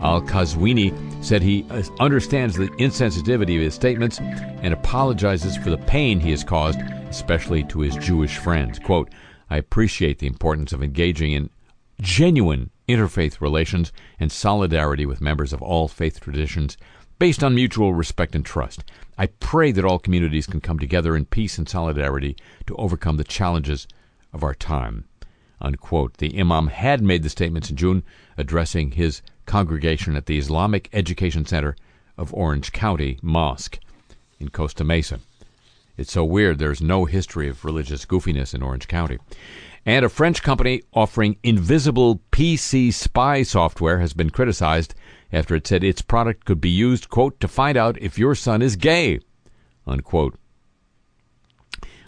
Al Kazwini said he understands the insensitivity of his statements and apologizes for the pain he has caused, especially to his Jewish friends. Quote, I appreciate the importance of engaging in genuine interfaith relations and solidarity with members of all faith traditions based on mutual respect and trust. I pray that all communities can come together in peace and solidarity to overcome the challenges of our time. Unquote. The Imam had made the statements in June addressing his congregation at the Islamic Education Center of Orange County Mosque in Costa Mesa. It's so weird. There's no history of religious goofiness in Orange County. And a French company offering invisible PC spy software has been criticized after it said its product could be used, quote, to find out if your son is gay, unquote.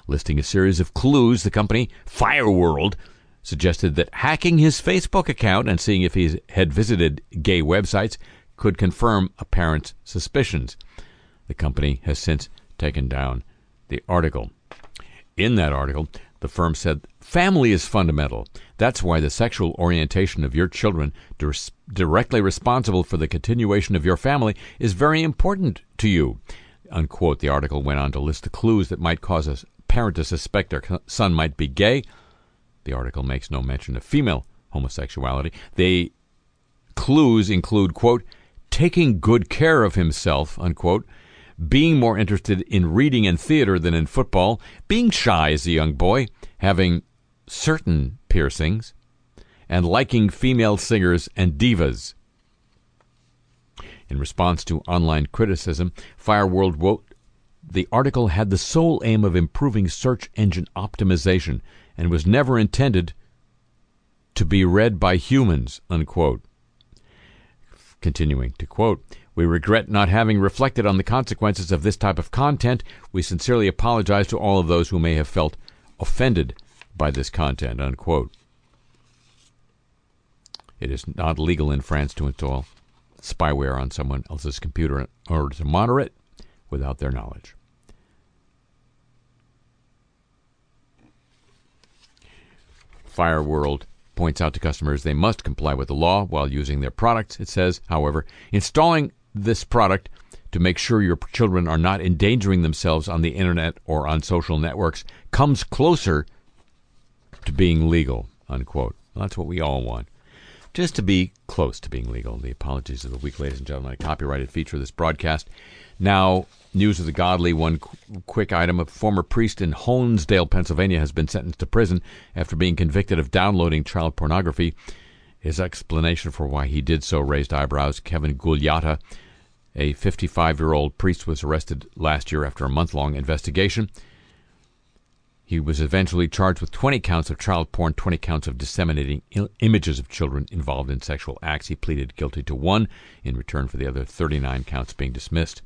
Listing a series of clues, the company Fireworld suggested that hacking his Facebook account and seeing if he had visited gay websites could confirm a parent's suspicions. The company has since taken down the article. In that article, the firm said family is fundamental. That's why the sexual orientation of your children, directly responsible for the continuation of your family, is very important to you. Unquote. The article went on to list the clues that might cause a parent to suspect their son might be gay. The article makes no mention of female homosexuality. The clues include, quote, taking good care of himself, unquote, being more interested in reading and theater than in football, being shy as a young boy, having certain piercings, and liking female singers and divas. In response to online criticism, Fireworld wrote the article had the sole aim of improving search engine optimization and was never intended to be read by humans. Unquote. Continuing to quote, we regret not having reflected on the consequences of this type of content. We sincerely apologize to all of those who may have felt offended by this content. Unquote. It is not legal in France to install spyware on someone else's computer order to monitor it without their knowledge. Fireworld points out to customers they must comply with the law while using their products. It says, however, installing this product to make sure your children are not endangering themselves on the internet or on social networks comes closer to being legal, unquote. That's what we all want. Just to be close to being legal. The apologies of the week, ladies and gentlemen. A copyrighted feature of this broadcast. Now, news of the godly. One qu- quick item. A former priest in Honesdale, Pennsylvania, has been sentenced to prison after being convicted of downloading child pornography. His explanation for why he did so raised eyebrows. Kevin Gugliotta, a 55 year old priest, was arrested last year after a month long investigation. He was eventually charged with 20 counts of child porn, 20 counts of disseminating il- images of children involved in sexual acts. He pleaded guilty to one in return for the other 39 counts being dismissed.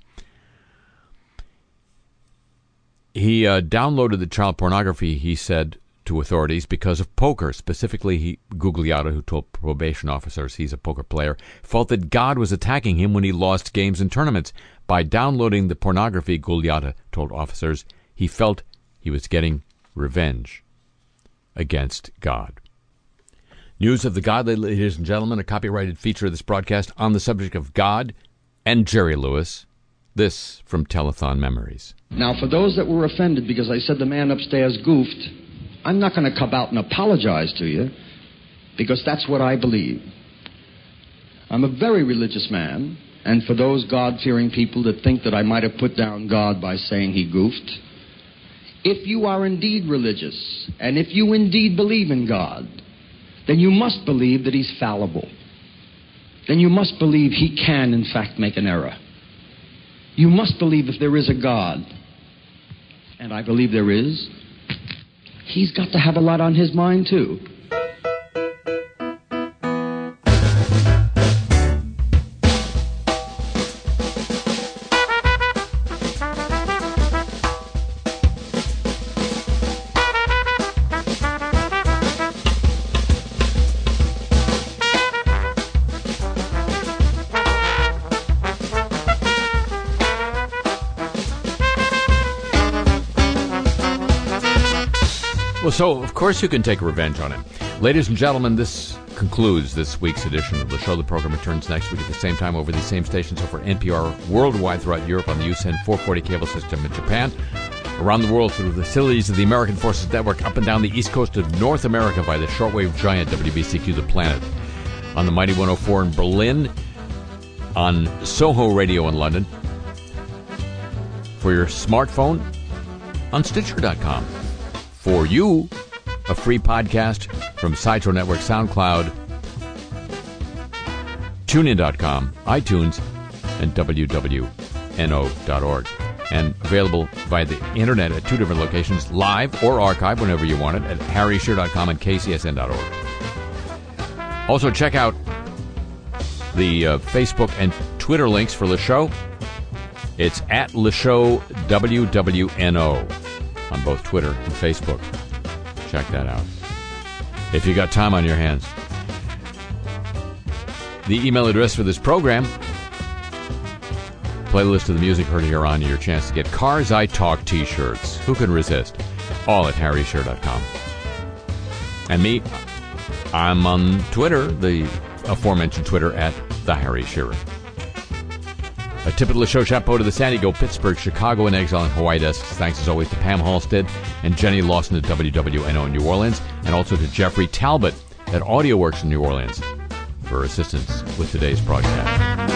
He uh, downloaded the child pornography, he said to authorities, because of poker. Specifically, he, Gugliotta, who told probation officers he's a poker player, felt that God was attacking him when he lost games and tournaments. By downloading the pornography, Gugliotta told officers he felt he was getting revenge against God. News of the Godly, ladies and gentlemen, a copyrighted feature of this broadcast on the subject of God and Jerry Lewis. This from Telethon Memories. Now, for those that were offended because I said the man upstairs goofed, I'm not going to come out and apologize to you because that's what I believe. I'm a very religious man, and for those God fearing people that think that I might have put down God by saying he goofed, if you are indeed religious, and if you indeed believe in God, then you must believe that he's fallible. Then you must believe he can, in fact, make an error. You must believe if there is a God, and I believe there is, he's got to have a lot on his mind, too. So of course you can take revenge on him. Ladies and gentlemen, this concludes this week's edition of the show. The program returns next week at the same time over these same stations over NPR worldwide throughout Europe on the USEN 440 cable system in Japan, around the world through the facilities of the American Forces Network, up and down the east coast of North America by the shortwave giant WBCQ The Planet, on the Mighty 104 in Berlin, on Soho Radio in London, for your smartphone, on Stitcher.com for you a free podcast from Sideshow Network, SoundCloud, TuneIn.com, iTunes, and WWNO.org. And available via the internet at two different locations, live or archive whenever you want it, at harryshearer.com and kcsn.org. Also, check out the uh, Facebook and Twitter links for the show. It's at the show WWNO on both Twitter and Facebook. Check that out. If you got time on your hands. The email address for this program, playlist of the music heard here on, your chance to get Karzai Talk t shirts. Who can resist? All at harryshearer.com. And me, I'm on Twitter, the aforementioned Twitter at the Harry Shearer. A Le Show chapeau to the San Diego, Pittsburgh, Chicago, and Exile and Hawaii desks. Thanks as always to Pam Halstead and Jenny Lawson at WWNO in New Orleans, and also to Jeffrey Talbot at AudioWorks in New Orleans for assistance with today's broadcast.